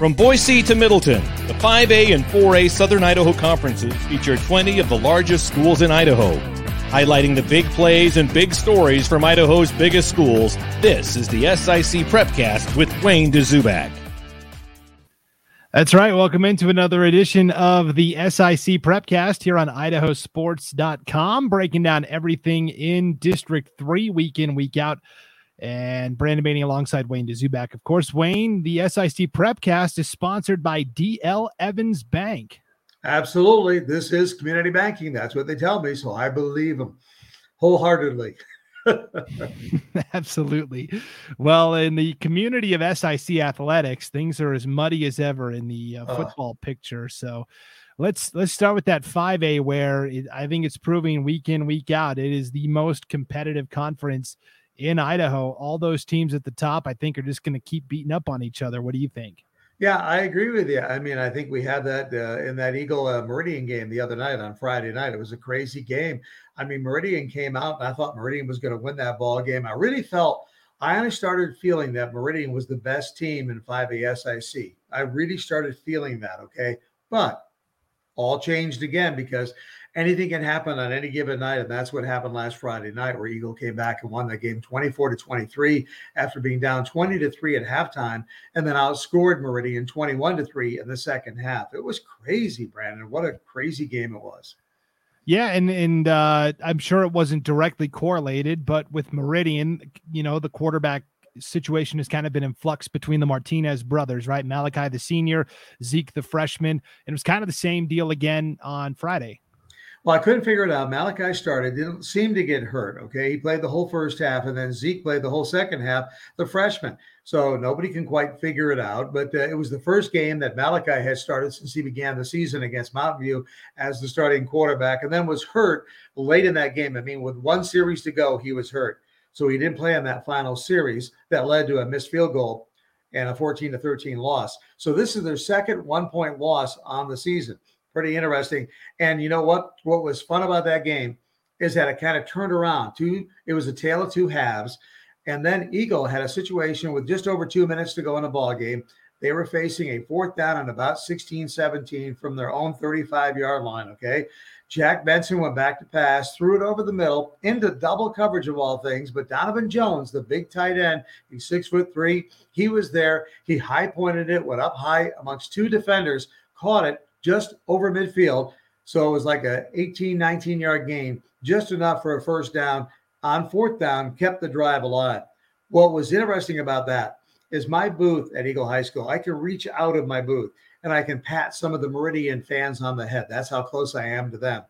From Boise to Middleton, the 5A and 4A Southern Idaho conferences feature 20 of the largest schools in Idaho. Highlighting the big plays and big stories from Idaho's biggest schools, this is the SIC Prepcast with Wayne Dzubak. That's right. Welcome into another edition of the SIC Prepcast here on idahosports.com, breaking down everything in District 3 week in, week out and Brandon Manning alongside Wayne Dzubak. Of course, Wayne, the SIC Prepcast is sponsored by DL Evans Bank. Absolutely. This is community banking. That's what they tell me. So I believe them wholeheartedly. Absolutely. Well, in the community of SIC athletics, things are as muddy as ever in the uh, football uh. picture. So let's let's start with that 5A where it, I think it's proving week in week out it is the most competitive conference in Idaho, all those teams at the top, I think, are just going to keep beating up on each other. What do you think? Yeah, I agree with you. I mean, I think we had that uh, in that Eagle uh, Meridian game the other night on Friday night. It was a crazy game. I mean, Meridian came out, and I thought Meridian was going to win that ball game. I really felt, I only started feeling that Meridian was the best team in 5A SIC. I really started feeling that. Okay, but all changed again because anything can happen on any given night. And that's what happened last Friday night, where Eagle came back and won that game 24 to 23 after being down 20 to 3 at halftime and then outscored Meridian 21 to 3 in the second half. It was crazy, Brandon. What a crazy game it was. Yeah, and and uh, I'm sure it wasn't directly correlated, but with Meridian, you know, the quarterback situation has kind of been in flux between the Martinez brothers, right? Malachi the senior, Zeke the freshman, and it was kind of the same deal again on Friday. Well, I couldn't figure it out. Malachi started, didn't seem to get hurt. Okay. He played the whole first half, and then Zeke played the whole second half, the freshman. So nobody can quite figure it out. But uh, it was the first game that Malachi had started since he began the season against Mountain View as the starting quarterback, and then was hurt late in that game. I mean, with one series to go, he was hurt. So he didn't play in that final series that led to a missed field goal and a 14 to 13 loss. So this is their second one point loss on the season pretty interesting. And you know what? What was fun about that game is that it kind of turned around. Two, it was a tale of two halves. And then Eagle had a situation with just over two minutes to go in a ball game. They were facing a fourth down and about 16, 17 from their own 35 yard line. Okay. Jack Benson went back to pass, threw it over the middle into double coverage of all things. But Donovan Jones, the big tight end, he's six foot three. He was there. He high pointed it, went up high amongst two defenders, caught it, just over midfield. So it was like a 18, 19 yard gain, just enough for a first down on fourth down, kept the drive alive. What was interesting about that is my booth at Eagle High School. I can reach out of my booth and I can pat some of the Meridian fans on the head. That's how close I am to them.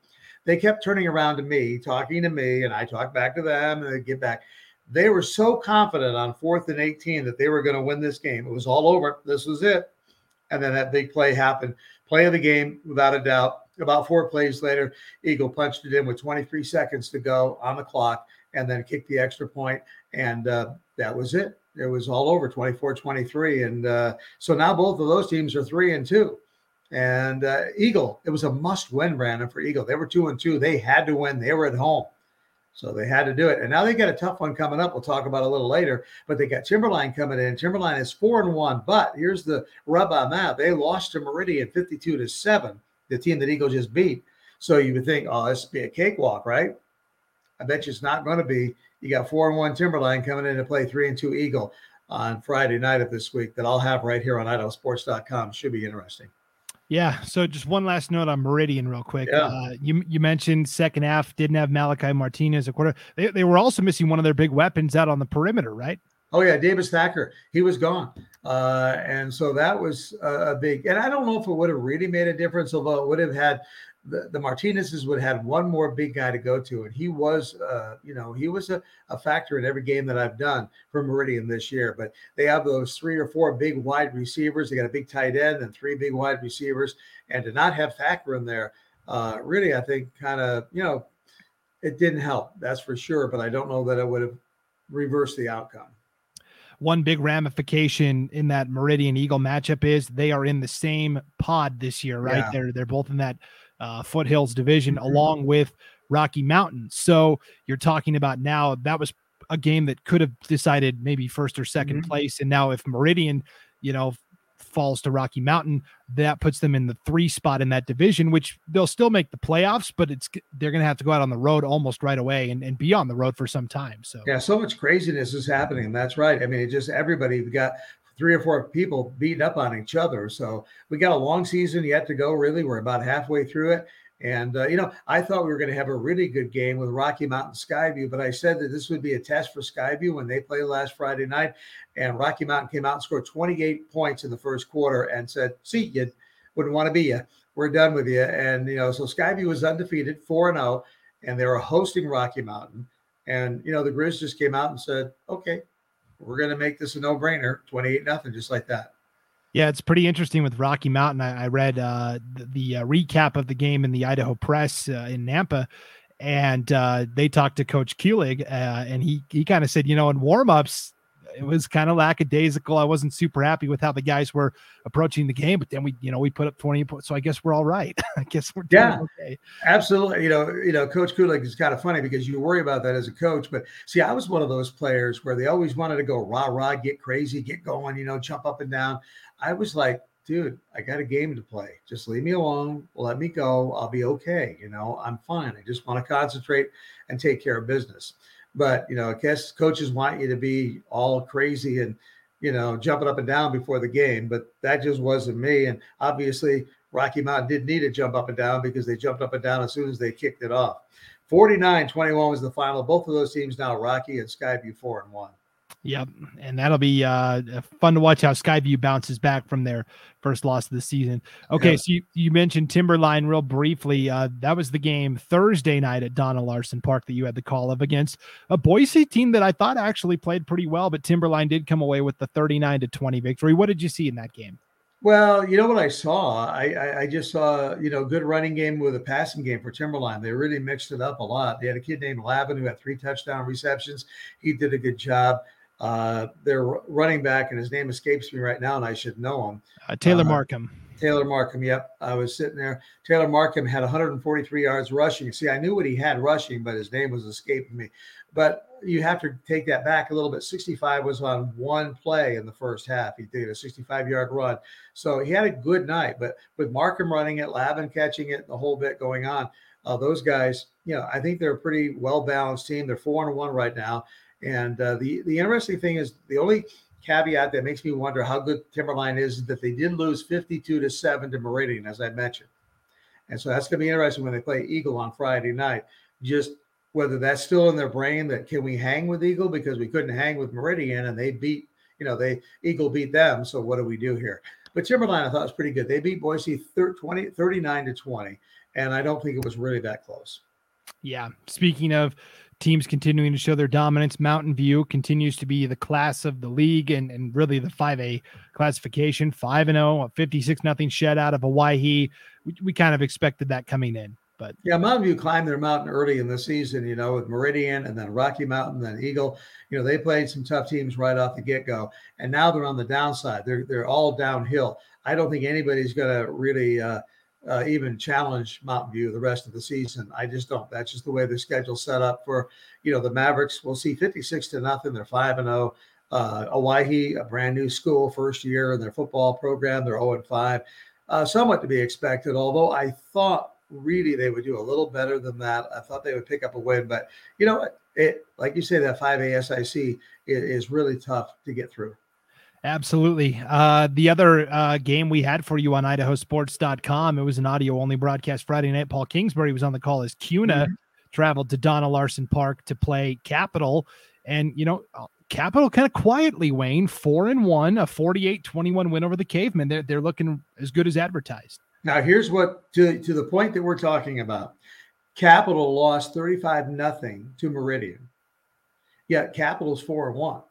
They kept turning around to me, talking to me, and I talked back to them and they get back. They were so confident on fourth and 18 that they were going to win this game. It was all over. This was it. And then that big play happened play of the game without a doubt. About four plays later, Eagle punched it in with 23 seconds to go on the clock and then kicked the extra point, and uh, that was it. It was all over 24 23. And uh, so now both of those teams are three and two. And uh, Eagle, it was a must win, Brandon, for Eagle. They were two and two. They had to win. They were at home. So they had to do it. And now they got a tough one coming up. We'll talk about a little later. But they got Timberline coming in. Timberline is four and one. But here's the rub on that. They lost to Meridian 52 to 7, the team that Eagle just beat. So you would think, oh, this would be a cakewalk, right? I bet you it's not going to be. You got four and one Timberline coming in to play three and two Eagle on Friday night of this week that I'll have right here on idahosports.com. Should be interesting. Yeah. So just one last note on Meridian, real quick. Yeah. Uh, you you mentioned second half didn't have Malachi Martinez a quarter. They, they were also missing one of their big weapons out on the perimeter, right? Oh yeah, Davis Thacker. He was gone, uh, and so that was a, a big. And I don't know if it would have really made a difference, although it would have had the, the Martinez's would have had one more big guy to go to, and he was, uh, you know, he was a, a factor in every game that I've done for Meridian this year. But they have those three or four big wide receivers. They got a big tight end and three big wide receivers, and to not have Thacker in there, uh, really, I think, kind of, you know, it didn't help. That's for sure. But I don't know that it would have reversed the outcome one big ramification in that Meridian Eagle matchup is they are in the same pod this year, right? Yeah. They're they're both in that uh, Foothills Division mm-hmm. along with Rocky Mountain. So you're talking about now that was a game that could have decided maybe first or 2nd mm-hmm. place, and now if Meridian, you know, falls to Rocky Mountain, that puts them in the three spot in that division, which they'll still make the playoffs, but it's they're going to have to go out on the road almost right away and, and be on the road for some time. So yeah, so much craziness is happening. That's right. I mean, it just everybody got three or four people beating up on each other. So we got a long season yet to go. Really, we're about halfway through it. And, uh, you know, I thought we were going to have a really good game with Rocky Mountain Skyview, but I said that this would be a test for Skyview when they played last Friday night. And Rocky Mountain came out and scored 28 points in the first quarter and said, see, you wouldn't want to be you. We're done with you. And, you know, so Skyview was undefeated, 4 0, and they were hosting Rocky Mountain. And, you know, the Grizz just came out and said, okay, we're going to make this a no brainer 28 nothing, just like that. Yeah, it's pretty interesting with Rocky Mountain. I, I read uh, the, the uh, recap of the game in the Idaho Press uh, in Nampa, and uh, they talked to Coach Kulig, uh, and he he kind of said, you know, in warmups, it was kind of lackadaisical. I wasn't super happy with how the guys were approaching the game, but then we, you know, we put up 20 points. So I guess we're all right. I guess we're yeah, okay. Absolutely. You know, you know, Coach Kulig is kind of funny because you worry about that as a coach. But see, I was one of those players where they always wanted to go rah rah, get crazy, get going, you know, jump up and down. I was like, dude, I got a game to play. Just leave me alone. Let me go. I'll be okay. You know, I'm fine. I just want to concentrate and take care of business. But you know, I guess coaches want you to be all crazy and you know jumping up and down before the game. But that just wasn't me. And obviously, Rocky Mountain didn't need to jump up and down because they jumped up and down as soon as they kicked it off. 49-21 was the final. Both of those teams now Rocky and Skyview four and one. Yep, and that'll be uh, fun to watch how Skyview bounces back from their first loss of the season. Okay, so you, you mentioned Timberline real briefly. Uh, that was the game Thursday night at Dona Larsen Park that you had the call of against a Boise team that I thought actually played pretty well, but Timberline did come away with the thirty-nine to twenty victory. What did you see in that game? Well, you know what I saw? I, I, I, just saw, you know, good running game with a passing game for Timberline. They really mixed it up a lot. They had a kid named Lavin who had three touchdown receptions. He did a good job. Uh, their running back, and his name escapes me right now, and I should know him. Uh, Taylor uh, Markham. Taylor Markham. Yep, I was sitting there. Taylor Markham had 143 yards rushing. See, I knew what he had rushing, but his name was escaping me. But you have to take that back a little bit. 65 was on one play in the first half. He did a 65 yard run. So he had a good night. But with Markham running it, Lavin catching it, the whole bit going on, uh, those guys, you know, I think they're a pretty well balanced team. They're four and one right now. And uh, the the interesting thing is the only caveat that makes me wonder how good Timberline is that they did lose 52 to 7 to Meridian, as I mentioned. And so that's going to be interesting when they play Eagle on Friday night. Just whether that's still in their brain that can we hang with Eagle because we couldn't hang with Meridian and they beat, you know, they Eagle beat them. So what do we do here? But Timberline, I thought was pretty good. They beat Boise 30, 20, 39 to 20. And I don't think it was really that close. Yeah. Speaking of teams continuing to show their dominance. Mountain View continues to be the class of the league and, and really the 5A classification 5 and 0, a 56 nothing shutout of Owyhee. We, we kind of expected that coming in. But yeah, Mountain View climbed their mountain early in the season, you know, with Meridian and then Rocky Mountain, then Eagle. You know, they played some tough teams right off the get go, and now they're on the downside. They're they're all downhill. I don't think anybody's going to really uh, uh, even challenge Mountain View the rest of the season. I just don't. That's just the way the schedule's set up for, you know, the Mavericks. We'll see 56 to nothing. They're 5 and 0. Uh, Owyhee, a brand new school, first year in their football program. They're 0 and 5. Uh, somewhat to be expected, although I thought really they would do a little better than that. I thought they would pick up a win, but you know, it like you say, that 5A SIC is, is really tough to get through. Absolutely. Uh, the other uh, game we had for you on idahosports.com, it was an audio only broadcast Friday night. Paul Kingsbury was on the call as Kuna mm-hmm. traveled to Dona Larsen Park to play Capital. And, you know, uh, Capital kind of quietly, Wayne, four and one, a 48 21 win over the Cavemen. They're, they're looking as good as advertised. Now, here's what to, to the point that we're talking about Capital lost 35 nothing to Meridian, yet Capital's four and one.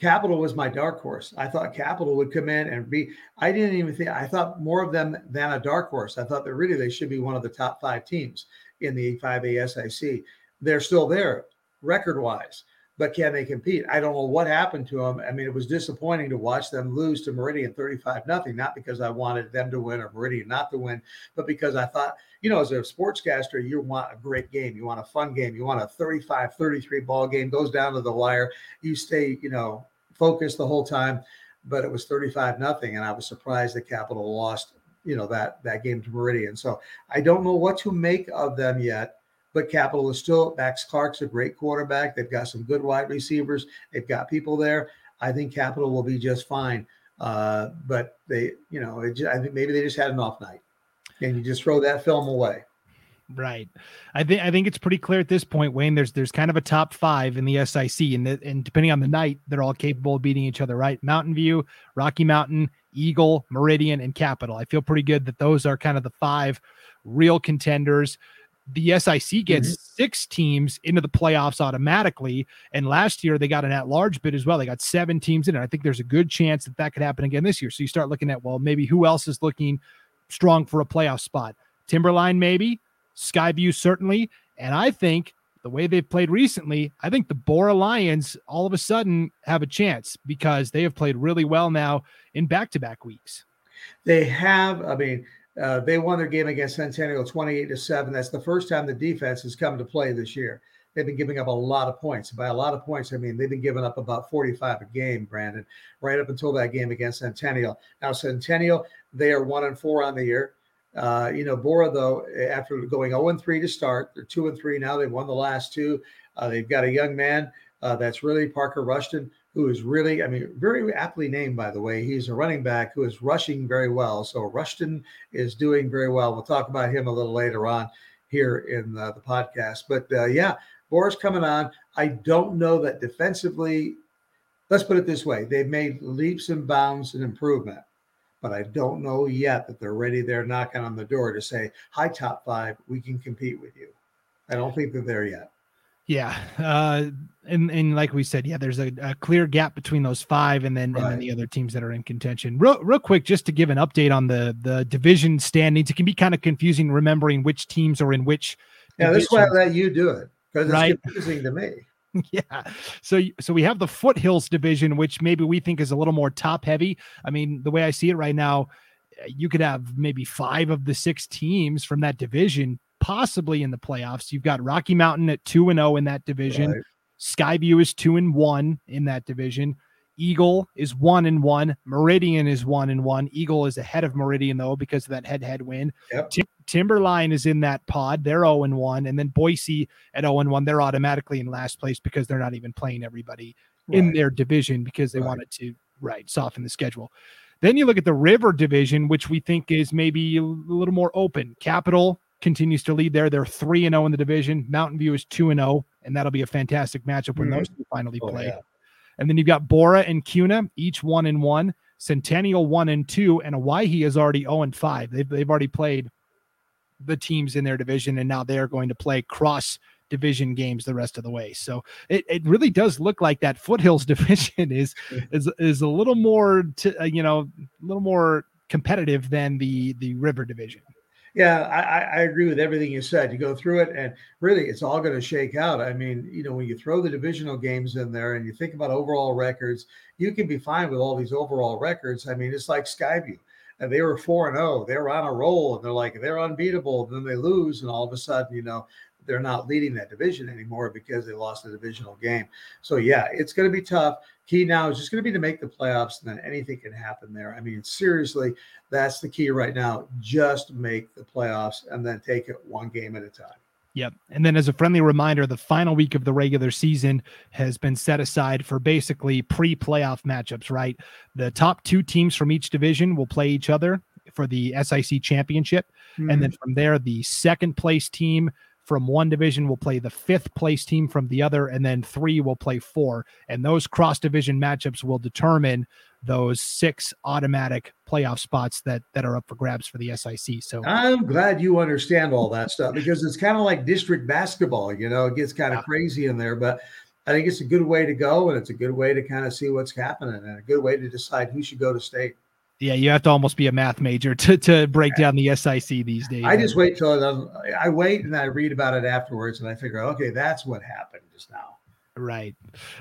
Capital was my dark horse. I thought Capital would come in and be. I didn't even think. I thought more of them than a dark horse. I thought that really they should be one of the top five teams in the 5A SIC. They're still there record wise, but can they compete? I don't know what happened to them. I mean, it was disappointing to watch them lose to Meridian 35 nothing. Not because I wanted them to win or Meridian not to win, but because I thought, you know, as a sportscaster, you want a great game. You want a fun game. You want a 35 33 ball game, goes down to the wire. You stay, you know, focused the whole time. but it was 35 nothing. And I was surprised that Capital lost, you know, that, that game to Meridian. So I don't know what to make of them yet, but Capital is still, Max Clark's a great quarterback. They've got some good wide receivers. They've got people there. I think Capital will be just fine. Uh, but they, you know, it, I think maybe they just had an off night and you just throw that film away. Right. I think I think it's pretty clear at this point, Wayne. There's there's kind of a top five in the SIC, and the, and depending on the night, they're all capable of beating each other. Right. Mountain View, Rocky Mountain, Eagle, Meridian, and Capital. I feel pretty good that those are kind of the five real contenders. The SIC gets mm-hmm. six teams into the playoffs automatically, and last year they got an at-large bid as well. They got seven teams in it. I think there's a good chance that that could happen again this year. So you start looking at well, maybe who else is looking strong for a playoff spot? Timberline, maybe. Skyview, certainly. And I think the way they've played recently, I think the Borah Lions all of a sudden have a chance because they have played really well now in back to back weeks. They have, I mean, uh, they won their game against Centennial 28 to 7. That's the first time the defense has come to play this year. They've been giving up a lot of points. By a lot of points, I mean they've been giving up about 45 a game, Brandon, right up until that game against Centennial. Now, Centennial, they are one and four on the year. Uh, you know, Borah, though, after going 0 and 3 to start, they're 2 and 3 now. They've won the last two. Uh, they've got a young man uh, that's really Parker Rushton, who is really, I mean, very aptly named, by the way. He's a running back who is rushing very well. So Rushton is doing very well. We'll talk about him a little later on here in uh, the podcast. But uh, yeah, Borah's coming on. I don't know that defensively, let's put it this way they've made leaps and bounds and improvement but I don't know yet that they're ready They're knocking on the door to say, Hi, top five, we can compete with you. I don't think they're there yet. Yeah. Uh, and, and like we said, yeah, there's a, a clear gap between those five and then, right. and then the other teams that are in contention. Real, real quick, just to give an update on the, the division standings, it can be kind of confusing remembering which teams are in which. Yeah, that's why I let you do it because it's right? confusing to me. yeah. So so we have the foothills division, which maybe we think is a little more top heavy. I mean, the way I see it right now, you could have maybe five of the six teams from that division possibly in the playoffs. You've got Rocky Mountain at two and zero oh in that division. Right. Skyview is two and one in that division. Eagle is one and one. Meridian is one and one. Eagle is ahead of Meridian though because of that head-head win. Yep. Tim- Timberline is in that pod. They're 0 and 1. And then Boise at 0 and 1. They're automatically in last place because they're not even playing everybody right. in their division because they right. wanted to right soften the schedule. Then you look at the River division, which we think is maybe a little more open. Capital continues to lead there. They're 3 and 0 in the division. Mountain View is 2 and 0, and that'll be a fantastic matchup when mm-hmm. those two finally oh, play. Yeah. And then you've got Borah and Kuna, each one and one. Centennial one and two, and Owyhee is already 0 and 5. They've, they've already played the teams in their division, and now they're going to play cross division games the rest of the way. So it, it really does look like that foothills division is is is a little more to, uh, you know a little more competitive than the the river division. Yeah, I, I agree with everything you said. You go through it, and really, it's all going to shake out. I mean, you know, when you throw the divisional games in there, and you think about overall records, you can be fine with all these overall records. I mean, it's like Skyview, and they were four and zero. Oh. They were on a roll, and they're like they're unbeatable. And then they lose, and all of a sudden, you know, they're not leading that division anymore because they lost a divisional game. So yeah, it's going to be tough. Key now is just going to be to make the playoffs, and then anything can happen there. I mean, seriously, that's the key right now. Just make the playoffs and then take it one game at a time. Yep. And then, as a friendly reminder, the final week of the regular season has been set aside for basically pre playoff matchups, right? The top two teams from each division will play each other for the SIC championship. Mm-hmm. And then mm-hmm. from there, the second place team from one division will play the fifth place team from the other, and then three will play four. And those cross division matchups will determine those six automatic playoff spots that that are up for grabs for the SIC. So I'm glad you understand all that stuff because it's kind of like district basketball. You know, it gets kind of yeah. crazy in there, but I think it's a good way to go, and it's a good way to kind of see what's happening, and a good way to decide who should go to state. Yeah, you have to almost be a math major to to break down the SIC these days. I just wait till I wait and I read about it afterwards, and I figure, okay, that's what happened just now. Right.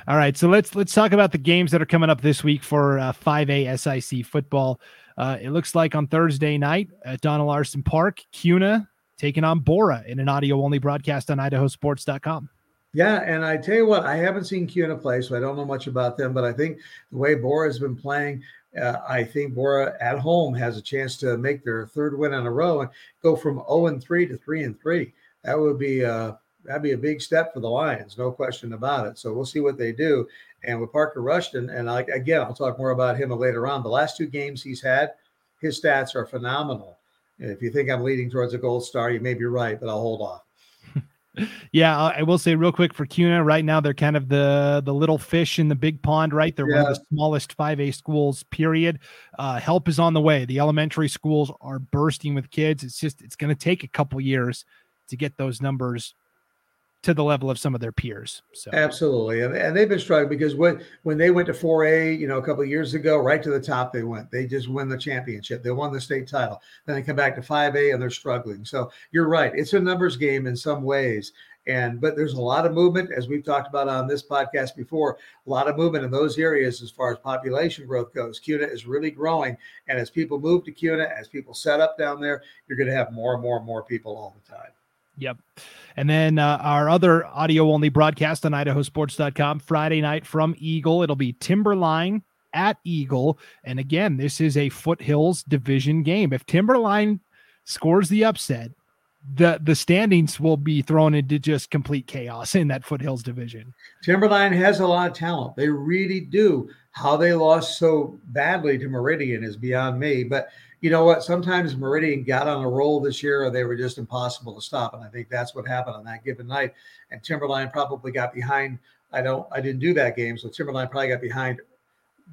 All right. So let's let's talk about the games that are coming up this week for uh, 5A SIC football. Uh, it looks like on Thursday night at Dona Larsen Park, Kuna taking on Borah in an audio only broadcast on idahosports.com. Yeah, and I tell you what, I haven't seen Kuna play, so I don't know much about them. But I think the way Borah has been playing, uh, I think Borah at home has a chance to make their third win in a row and go from 0 and three to three and three. That would be uh, that'd be a big step for the Lions, no question about it. So we'll see what they do. And with Parker Rushton, and I, again, I'll talk more about him later on. The last two games he's had, his stats are phenomenal. If you think I'm leading towards a gold star, you may be right, but I'll hold off. Yeah, I will say real quick for Kuna right now they're kind of the the little fish in the big pond, right? They're yeah. one of the smallest 5A schools. Period. Uh, help is on the way. The elementary schools are bursting with kids. It's just it's going to take a couple years to get those numbers to the level of some of their peers. So absolutely, and, they've been struggling because when when they went to 4A, you know, a couple years ago, right to the top they went. They just win the championship. They won the state title. Then they come back to 5A and they're struggling. So you're right. It's a numbers game in some ways. And but there's a lot of movement, as we've talked about on this podcast before, a lot of movement in those areas as far as population growth goes. Kuna is really growing. And as people move to Kuna, as people set up down there, you're going to have more and more and more people all the time. Yep. And then uh, our other audio only broadcast on idahosports.com Friday night from Eagle. It'll be Timberline at Eagle. And again, this is a foothills division game. If Timberline scores the upset, the the standings will be thrown into just complete chaos in that foothills division. Timberline has a lot of talent. They really do. How they lost so badly to Meridian is beyond me. But you know what? Sometimes Meridian got on a roll this year, or they were just impossible to stop. And I think that's what happened on that given night. And Timberline probably got behind. I don't. I didn't do that game, so Timberline probably got behind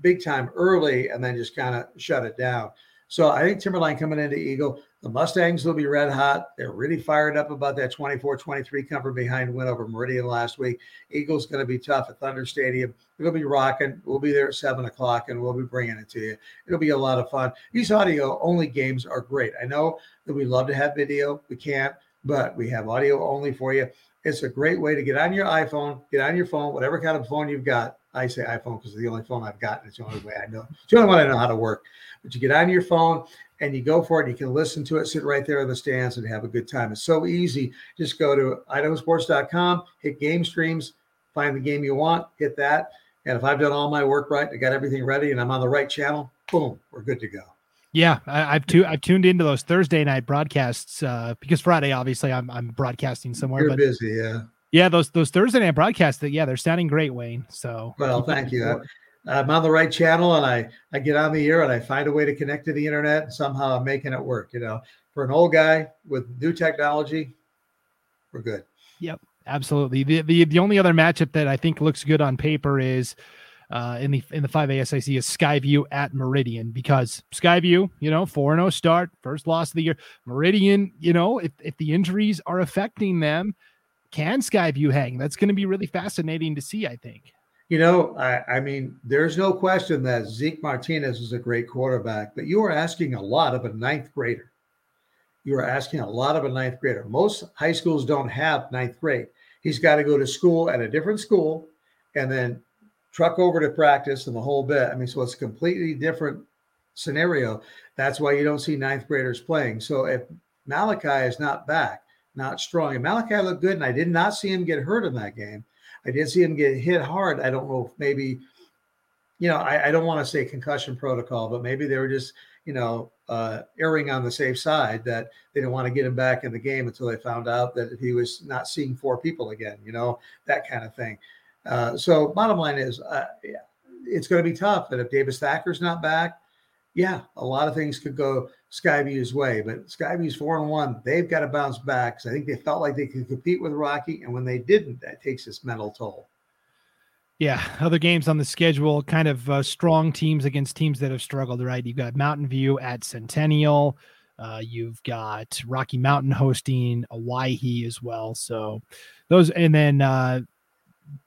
big time early, and then just kind of shut it down. So I think Timberline coming into Eagle, the Mustangs will be red hot. They're really fired up about that 24 23 come from behind win over Meridian last week. Eagles going to be tough at Thunder Stadium. It'll be rocking. We'll be there at seven o'clock and we'll be bringing it to you. It'll be a lot of fun. These audio only games are great. I know that we love to have video. We can't, but we have audio only for you. It's a great way to get on your iPhone, get on your phone, whatever kind of phone you've got. I say iPhone because it's the only phone I've got. It's the only way I know. It's the only one I know how to work. But you get on your phone and you go for it. You can listen to it, sit right there in the stands, and have a good time. It's so easy. Just go to idahosports.com, hit game streams, find the game you want, hit that. And if I've done all my work right, I got everything ready, and I'm on the right channel, boom, we're good to go. Yeah, I, have tu- I've tuned into those Thursday night broadcasts uh, because Friday, obviously, I'm I'm broadcasting somewhere. You're but busy, yeah. Yeah, those those Thursday night broadcasts. That yeah, they're sounding great, Wayne. So well, thank you. I'm on the right channel and I, I get on the air and I find a way to connect to the internet and somehow I'm making it work. You know, for an old guy with new technology, we're good. Yep, absolutely. The, the, the only other matchup that I think looks good on paper is uh, in the in the 5A SIC is Skyview at Meridian because Skyview, you know, 4 0 start, first loss of the year. Meridian, you know, if, if the injuries are affecting them, can Skyview hang? That's going to be really fascinating to see, I think. You know, I, I, mean, there's no question that Zeke Martinez is a great quarterback, but you are asking a lot of a ninth grader. You are asking a lot of a ninth grader. Most high schools don't have ninth grade. He's got to go to school at a different school and then truck over to practice and the whole bit. I mean, so it's a completely different scenario. That's why you don't see ninth graders playing. So if Malachi is not back, not strong, and Malachi looked good, and I did not see him get hurt in that game I did see him get hit hard. I don't know if maybe, you know, I, I don't want to say concussion protocol, but maybe they were just, you know, uh, erring on the safe side that they didn't want to get him back in the game until they found out that he was not seeing four people again, you know, that kind of thing. Uh, so bottom line is, uh, it's going to be tough. And if Davis Thacker's not back, yeah, a lot of things could go Skyview's way, but Skyview's four and one. They've got to bounce back I think they felt like they could compete with Rocky, and when they didn't, that takes its mental toll. Yeah, other games on the schedule, kind of uh, strong teams against teams that have struggled. Right, you've got Mountain View at Centennial. Uh, you've got Rocky Mountain hosting Owyhee as well. So those, and then uh,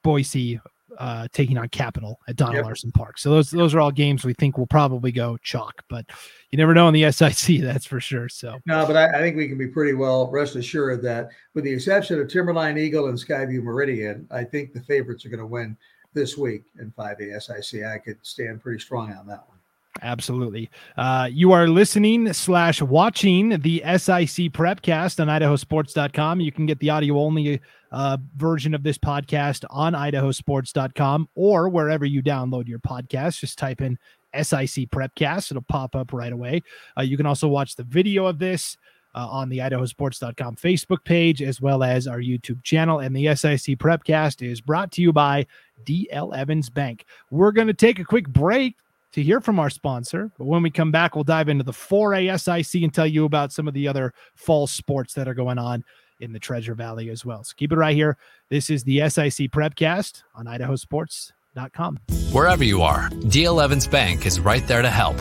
Boise uh, taking on Capital at Donald yep. Larson Park. So those those are all games we think will probably go chalk, but you never know in the SIC, that's for sure. So no, but I, I, think we can be pretty well rest assured that with the exception of Timberline Eagle and Skyview Meridian, I think the favorites are going to win this week in 5A SIC. I could stand pretty strong on that one. Absolutely. Uh, you are listening slash watching the SIC Prepcast on idahosports.com. You can get the audio only uh, version of this podcast on idahosports.com or wherever you download your podcast. Just type in SIC Prepcast. It'll pop up right away. Uh, you can also watch the video of this uh, on the idahosports.com Facebook page as well as our YouTube channel. And the SIC Prepcast is brought to you by DL Evans Bank. We're going to take a quick break to hear from our sponsor. But when we come back, we'll dive into the 4A SIC and tell you about some of the other fall sports that are going on in the Treasure Valley as well. So keep it right here. This is the SIC Prepcast on idahosports.com. Wherever you are, DL Evans Bank is right there to help.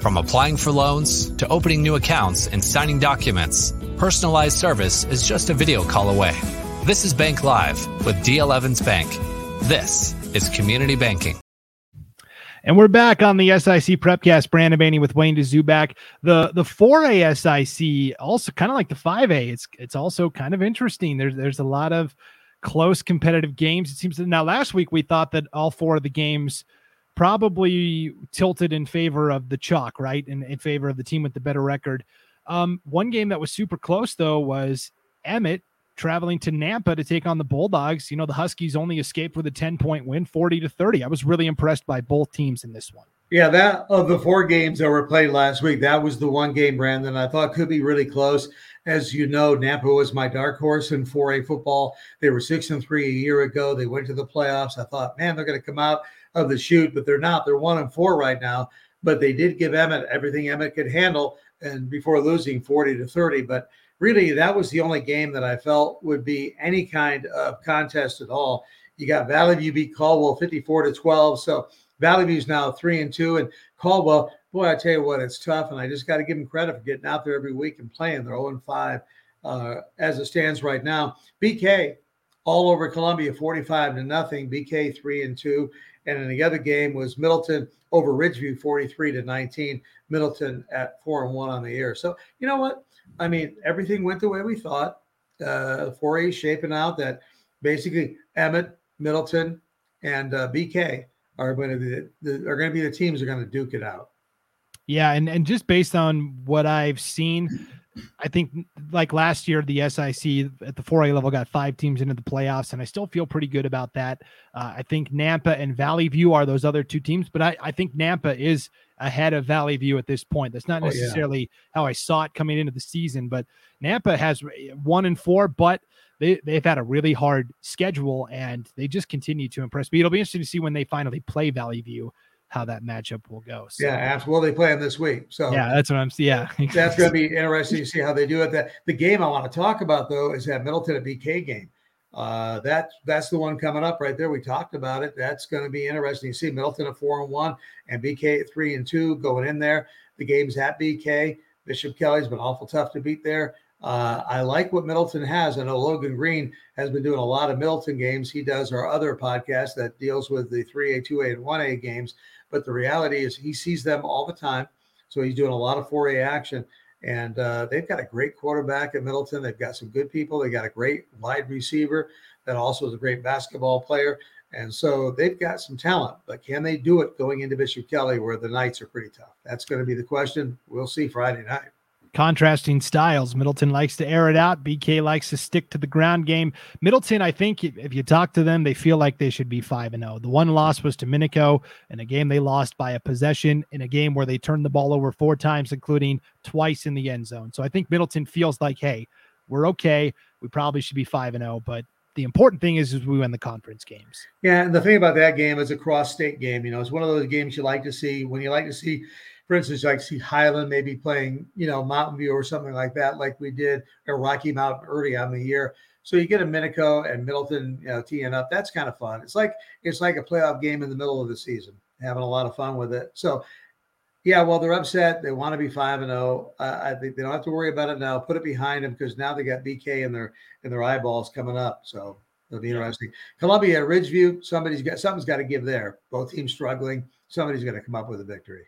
From applying for loans to opening new accounts and signing documents, personalized service is just a video call away. This is Bank Live with DL Evans Bank. This is community banking. And we're back on the SIC Prepcast. Brandon Baney with Wayne Dzubak. The the 4A SIC also kind of like the 5A. It's it's also kind of interesting. There's there's a lot of close competitive games. It seems that now last week we thought that all four of the games probably tilted in favor of the chalk, right? In, in favor of the team with the better record. Um, one game that was super close though was Emmett traveling to Nampa to take on the Bulldogs. You know, the Huskies only escaped with a 10 point win, 40 to 30. I was really impressed by both teams in this one. Yeah, that of the four games that were played last week, that was the one game, Brandon, I thought could be really close. As you know, Nampa was my dark horse in 4A football. They were six and three a year ago. They went to the playoffs. I thought, man, they're going to come out of the chute, but they're not. They're one and four right now. But they did give Emmett everything Emmett could handle, and before losing 40 to 30. But really, that was the only game that I felt would be any kind of contest at all. You got Valley View beat Caldwell 54 to 12. So Valley View's now three and two, and Caldwell, boy, I tell you what, it's tough, and I just got to give them credit for getting out there every week and playing. They're 0 and 5 uh, as it stands right now. BK all over Columbia, 45 to nothing. BK three and two, and in the other game was Middleton over Ridgeview, 43 to 19. Middleton at four and one on the year. So you know what? I mean, everything went the way we thought. Uh, 4A shaping out that basically Emmett, Middleton, and uh, BK are going to be the, the, are going to be the teams that are going to duke it out. Yeah, and and just based on what I've seen, I think like last year, the SIC at the 4A level got five teams into the playoffs, and I still feel pretty good about that. Uh, I think Nampa and Valley View are those other two teams, but I, I think Nampa is ahead of Valley View at this point. That's not necessarily oh, yeah. how I saw it coming into the season, but Nampa has one and four, but they, they've had a really hard schedule and they just continue to impress me. It'll be interesting to see when they finally play Valley View how that matchup will go. So, yeah, absolutely. They play them this week. So yeah, that's what I'm. Yeah, that's going to be interesting to see how they do it. That the game I want to talk about though is that Middleton at BK game. Uh, that that's the one coming up right there. We talked about it. That's going to be interesting. You see Middleton at four and one, and BK at three and two going in there. The game's at BK. Bishop Kelly's been awful tough to beat there. Uh, I like what Middleton has. I know Logan Green has been doing a lot of Middleton games. He does our other podcast that deals with the 3A, 2A, and 1A games. But the reality is he sees them all the time. So he's doing a lot of 4A action. And uh, they've got a great quarterback at Middleton. They've got some good people. They got a great wide receiver that also is a great basketball player. And so they've got some talent, but can they do it going into Bishop Kelly where the nights are pretty tough? That's going to be the question. We'll see Friday night contrasting styles. Middleton likes to air it out. BK likes to stick to the ground game. Middleton, I think if you talk to them, they feel like they should be 5 and 0. The one loss was to Minico in a game they lost by a possession in a game where they turned the ball over four times, including twice in the end zone. So I think Middleton feels like, hey, we're okay. We probably should be 5 and 0, but the important thing is, is we win the conference games. Yeah, and the thing about that game is a cross state game. You know, it's one of those games you like to see when you like to see for instance, like see Highland maybe playing, you know, Mountain View or something like that, like we did at Rocky Mountain early on the year. So you get a Minico and Middleton, you know, teeing up. That's kind of fun. It's like it's like a playoff game in the middle of the season, having a lot of fun with it. So, yeah, well, they're upset. They want to be five and zero. Oh. Uh, I think they don't have to worry about it now. Put it behind them because now they got BK in their in their eyeballs coming up. So it'll be interesting. Columbia, Ridgeview, somebody's got something's got to give there. Both teams struggling. Somebody's going to come up with a victory.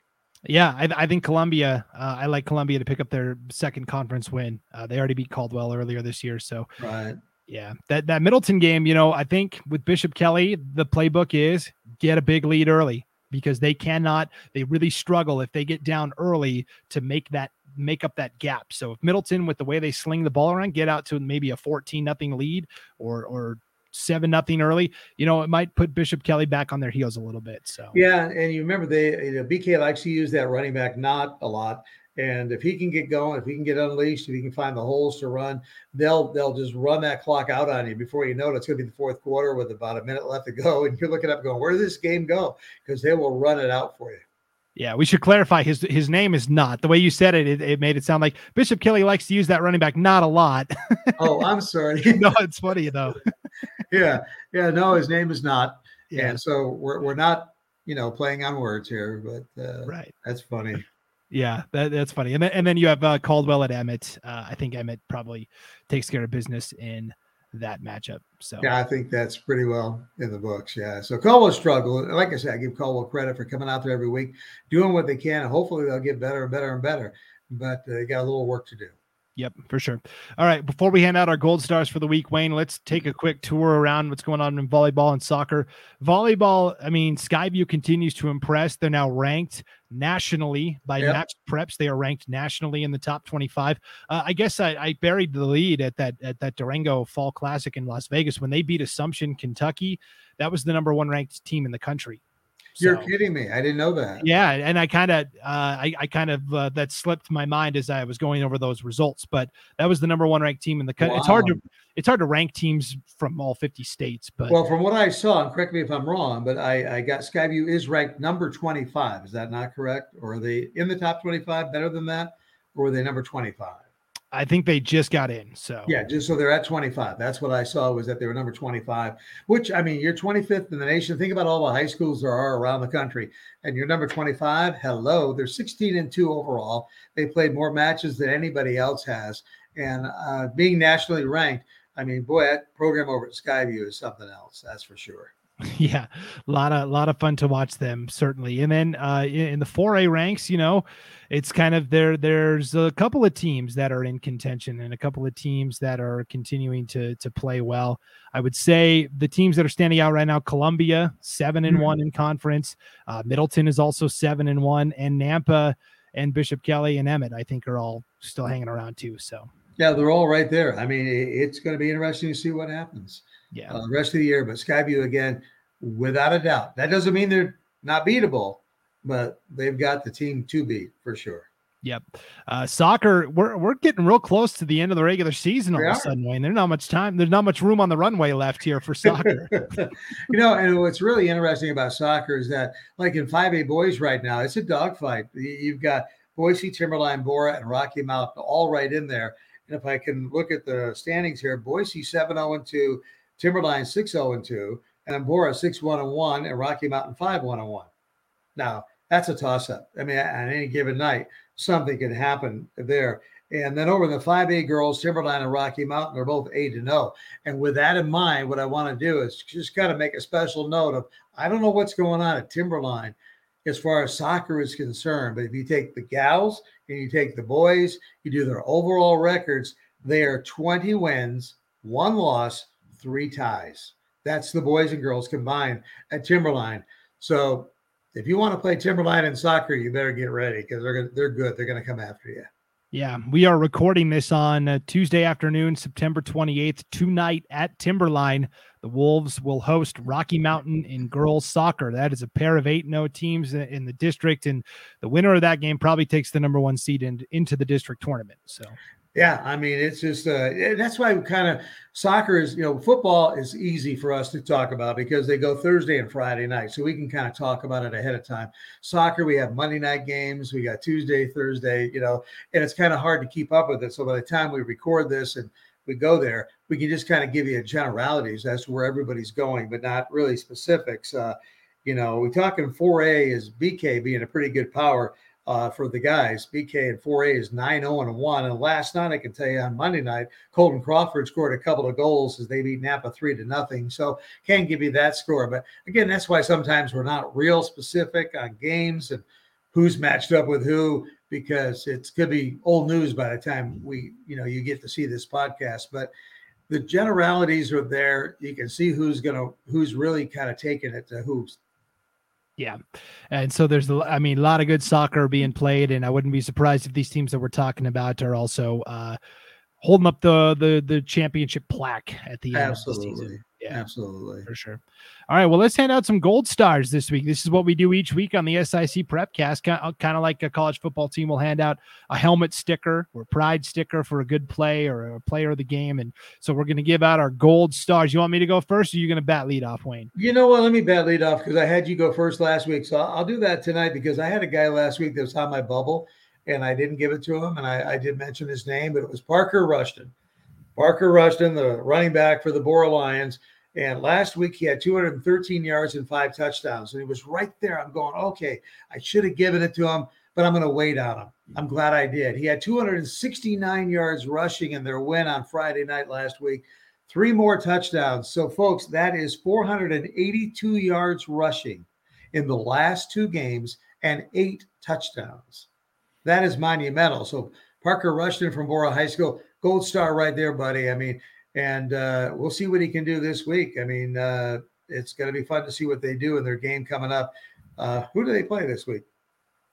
Yeah, I, I think Columbia. Uh, I like Columbia to pick up their second conference win. Uh, they already beat Caldwell earlier this year, so right. Yeah, that that Middleton game. You know, I think with Bishop Kelly, the playbook is get a big lead early because they cannot. They really struggle if they get down early to make that make up that gap. So if Middleton, with the way they sling the ball around, get out to maybe a 14 nothing lead or or seven nothing early, you know, it might put Bishop Kelly back on their heels a little bit. So yeah, and you remember they you know, BK likes to use that running back not a lot. And if he can get going, if he can get unleashed, if he can find the holes to run, they'll they'll just run that clock out on you before you know it. It's going to be the fourth quarter with about a minute left to go, and you're looking up going, "Where did this game go?" Because they will run it out for you. Yeah, we should clarify his his name is not the way you said it. It, it made it sound like Bishop Kelly likes to use that running back not a lot. oh, I'm sorry. no, it's funny though. yeah, yeah. No, his name is not. Yeah. And so we're we're not you know playing on words here, but uh, right. That's funny. Yeah, that, that's funny. And then and then you have uh, Caldwell at Emmett. Uh, I think Emmett probably takes care of business in that matchup. So yeah, I think that's pretty well in the books. Yeah. So Caldwell struggle. Like I said, I give Caldwell credit for coming out there every week, doing what they can, and hopefully they'll get better and better and better. But uh, they got a little work to do. Yep, for sure. All right, before we hand out our gold stars for the week, Wayne, let's take a quick tour around what's going on in volleyball and soccer. Volleyball, I mean, Skyview continues to impress. They're now ranked nationally by yep. Max Preps. They are ranked nationally in the top 25. Uh, I guess I, I, buried the lead at that at that Durango Fall Classic in Las Vegas when they beat Assumption, Kentucky. That was the number one ranked team in the country. You're kidding me. I didn't know that. Yeah, and I kind of, uh, I, I kind of uh, that slipped my mind as I was going over those results. But that was the number one ranked team in the country. Wow. It's hard to, it's hard to rank teams from all 50 states. But well, from what I saw, and correct me if I'm wrong, but I, I got Skyview is ranked number 25. Is that not correct? Or are they in the top 25? Better than that, or were they number 25? I think they just got in. So yeah, just so they're at 25. That's what I saw was that they were number 25, which I mean, you're 25th in the nation. Think about all the high schools there are around the country, and you're number 25. Hello, they're 16 and two overall. They played more matches than anybody else has, and uh, being nationally ranked. I mean, boy, that program over at Skyview is something else. That's for sure. Yeah, a lot of a lot of fun to watch them certainly. And then uh, in the 4A ranks, you know, it's kind of there. There's a couple of teams that are in contention and a couple of teams that are continuing to to play well. I would say the teams that are standing out right now: Columbia seven and mm-hmm. one in conference, uh, Middleton is also seven and one, and Nampa and Bishop Kelly and Emmett I think are all still hanging around too. So yeah, they're all right there. I mean, it's going to be interesting to see what happens yeah, uh, the rest of the year. But Skyview again, without a doubt. That doesn't mean they're not beatable, but they've got the team to beat for sure. Yep. Uh, soccer, we're we're getting real close to the end of the regular season all of a sudden, Wayne. There's not much time. There's not much room on the runway left here for soccer. you know, and what's really interesting about soccer is that, like in 5A boys right now, it's a dogfight. You've got Boise, Timberline, Borah, and Rocky Mountain all right in there. And if I can look at the standings here, Boise 7 0 2, Timberline 6 0 2, and Borah 6 1 1, and Rocky Mountain 5 1 1. Now, that's a toss up. I mean, on any given night, something can happen there. And then over in the 5A girls, Timberline and Rocky Mountain are both 8 to 0. And with that in mind, what I want to do is just kind of make a special note of I don't know what's going on at Timberline as far as soccer is concerned, but if you take the gals and you take the boys, you do their overall records, they are 20 wins, one loss, three ties. That's the boys and girls combined at Timberline. So if you want to play Timberline in soccer, you better get ready because they're they're good. They're going to come after you. Yeah, we are recording this on uh, Tuesday afternoon, September 28th, tonight at Timberline. The Wolves will host Rocky Mountain in girls soccer. That is a pair of 8 0 teams in the district. And the winner of that game probably takes the number one seed in, into the district tournament. So, yeah, I mean, it's just uh, that's why kind of soccer is, you know, football is easy for us to talk about because they go Thursday and Friday night. So we can kind of talk about it ahead of time. Soccer, we have Monday night games, we got Tuesday, Thursday, you know, and it's kind of hard to keep up with it. So by the time we record this and we go there, we can just kind of give you generalities as to where everybody's going, but not really specifics. Uh, you know, we talking 4A is BK being a pretty good power uh, for the guys. BK and 4A is 9 0 and 1. And last night, I can tell you on Monday night, Colton Crawford scored a couple of goals as they beat Nampa 3 to nothing. So can't give you that score. But again, that's why sometimes we're not real specific on games and who's matched up with who because it's could be old news by the time we, you know, you get to see this podcast. But the generalities are there. You can see who's gonna who's really kind of taking it to who's Yeah. And so there's, I mean, a lot of good soccer being played, and I wouldn't be surprised if these teams that we're talking about are also uh, holding up the the the championship plaque at the end Absolutely. of the season. Yeah, absolutely. For sure. All right. Well, let's hand out some gold stars this week. This is what we do each week on the SIC Prepcast. Kind uh, of like a college football team will hand out a helmet sticker or pride sticker for a good play or a player of the game. And so we're going to give out our gold stars. You want me to go first or are you going to bat lead off, Wayne? You know what? Let me bat lead off because I had you go first last week. So I'll do that tonight because I had a guy last week that was on my bubble and I didn't give it to him. And I, I did mention his name, but it was Parker Rushton. Parker Rushton, the running back for the Borah Lions. And last week he had 213 yards and five touchdowns. And he was right there. I'm going, okay, I should have given it to him, but I'm going to wait on him. I'm glad I did. He had 269 yards rushing in their win on Friday night last week. Three more touchdowns. So, folks, that is 482 yards rushing in the last two games and eight touchdowns. That is monumental. So, Parker Rushton from Borah High School, gold star right there, buddy. I mean, and uh, we'll see what he can do this week. I mean, uh, it's going to be fun to see what they do in their game coming up. Uh, who do they play this week?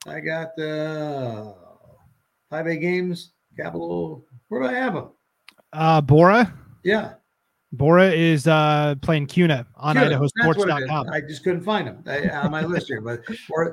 I got uh, five A games, Capital. Where do I have them? Uh, Borah. Yeah. Borah is uh, playing Kuna on Kuna, IdahoSports.com. I just couldn't find them on my list here. But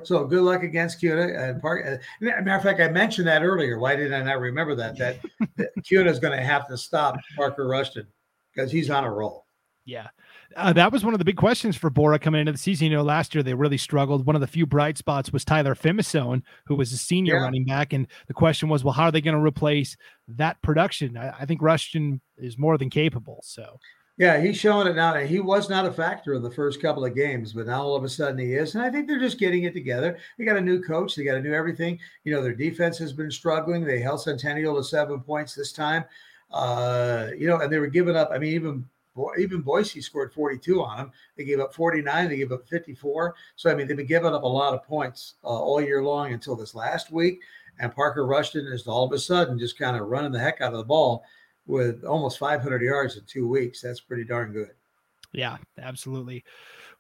so good luck against Kuna and Park. Uh, matter of fact, I mentioned that earlier. Why did I not remember that? That, that Kuna is going to have to stop Parker Rushton because he's on a roll. Yeah. Uh, that was one of the big questions for Borah coming into the season. You know, last year they really struggled. One of the few bright spots was Tyler Fimisone, who was a senior yeah. running back. And the question was, well, how are they going to replace that production? I, I, think Rushton is more than capable. So, yeah, he's showing it now. He was not a factor in the first couple of games, but now all of a sudden he is. And I think they're just getting it together. They got a new coach, they got a new everything. You know, their defense has been struggling. They held Centennial to seven points this time. Uh, you know, and they were giving up. I mean, even even Boise scored 42 on them. They gave up 49. They gave up 54. So I mean, they've been giving up a lot of points uh, all year long until this last week. And Parker Rushton is all of a sudden just kind of running the heck out of the ball with almost 500 yards in two weeks. That's pretty darn good. Yeah, absolutely.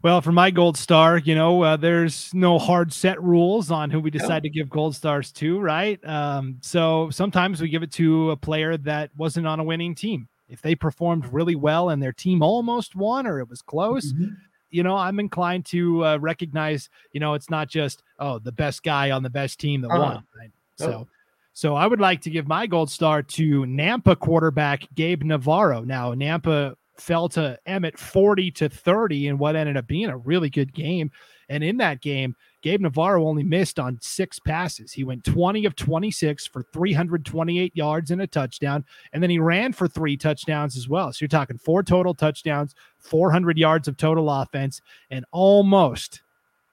Well, for my gold star, you know, uh, there's no hard set rules on who we decide to give gold stars to, right? Um, so sometimes we give it to a player that wasn't on a winning team if they performed really well and their team almost won or it was close, mm-hmm. you know, I'm inclined to uh, recognize, you know, it's not just oh the best guy on the best team that uh-huh. won. Right? So, so I would like to give my gold star to Nampa quarterback Gabe Navarro. Now Nampa fell to Emmett 40 to 30 in what ended up being a really good game. And in that game, Gabe Navarro only missed on six passes. He went 20 of 26 for 328 yards and a touchdown. And then he ran for three touchdowns as well. So you're talking four total touchdowns, 400 yards of total offense, and almost,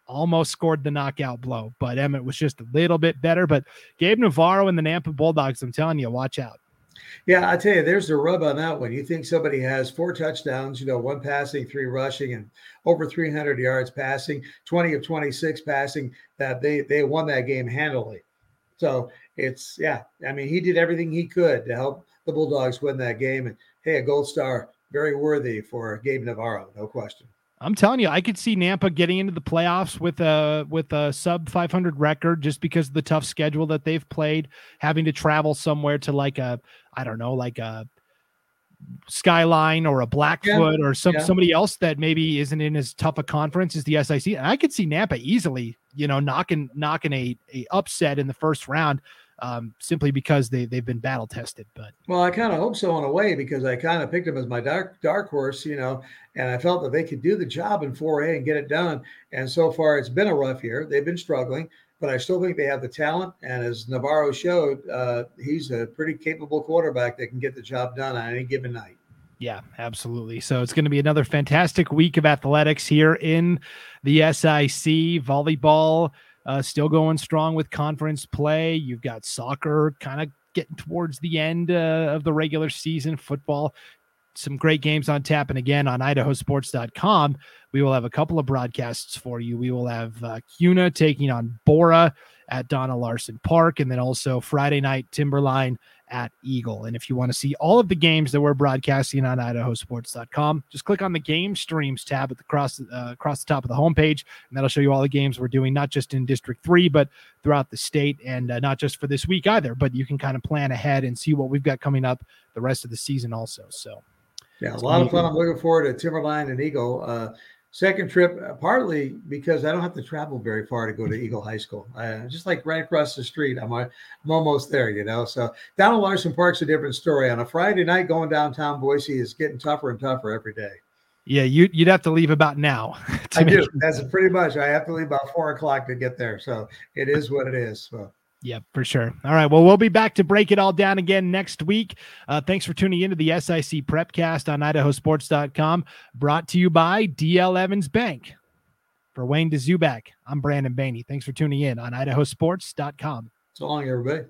almost scored the knockout blow. But Emmett was just a little bit better. But Gabe Navarro and the Nampa Bulldogs, I'm telling you, watch out. Yeah, I tell you, there's the rub on that one. You think somebody has four touchdowns, you know, one passing, three rushing, and over 300 yards passing, 20 of 26 passing, that they they won that game handily. So it's yeah, I mean, he did everything he could to help the Bulldogs win that game. And hey, a gold star, very worthy for Gabe Navarro, no question. I'm telling you, I could see Nampa getting into the playoffs with a with a sub 500 record just because of the tough schedule that they've played, having to travel somewhere to like a I don't know, like a Skyline or a Blackfoot yeah. or some yeah. somebody else that maybe isn't in as tough a conference as the SIC. And I could see Nampa easily, you know, knocking knocking a, a upset in the first round um, simply because they they've been battle tested. But well, I kind of hope so in a way because I kind of picked them as my dark dark horse, you know, and I felt that they could do the job in 4A and get it done. And so far, it's been a rough year. They've been struggling, but I still think they have the talent. And as Navarro showed, uh, he's a pretty capable quarterback that can get the job done on any given night. Yeah, absolutely. So it's going to be another fantastic week of athletics here in the SIC volleyball uh, still going strong with conference play. You've got soccer kind of getting towards the end uh, of the regular season, football. Some great games on tap. And again, on idahosports.com, we will have a couple of broadcasts for you. We will have uh, Kuna taking on Borah at Dona Larsen Park, and then also Friday night Timberline at Eagle. And if you want to see all of the games that we're broadcasting on idahosports.com, just click on the game streams tab at the cross uh, across the top of the homepage, and that'll show you all the games we're doing, not just in District 3, but throughout the state, and uh, not just for this week either. But you can kind of plan ahead and see what we've got coming up the rest of the season also. So, yeah, a lot of fun. I'm looking forward to Timberline and Eagle. Uh, second trip, uh, partly because I don't have to travel very far to go to Eagle High School. Uh, just like right across the street, I'm, I'm almost there, you know. So down at Larsen Park's a different story. On a Friday night, going downtown Boise is getting tougher and tougher every day. Yeah, you, would have to leave about now. I do. That's pretty much. I have to leave about four o'clock to get there. So it is what it is. So. Yeah, for sure. All right. Well, we'll be back to break it all down again next week. Uh, thanks for tuning into the SIC Prepcast on idahosports.com, brought to you by DL Evans Bank. For Wayne Dzubak, I'm Brandon Baney. Thanks for tuning in on idahosports.com. So long, everybody.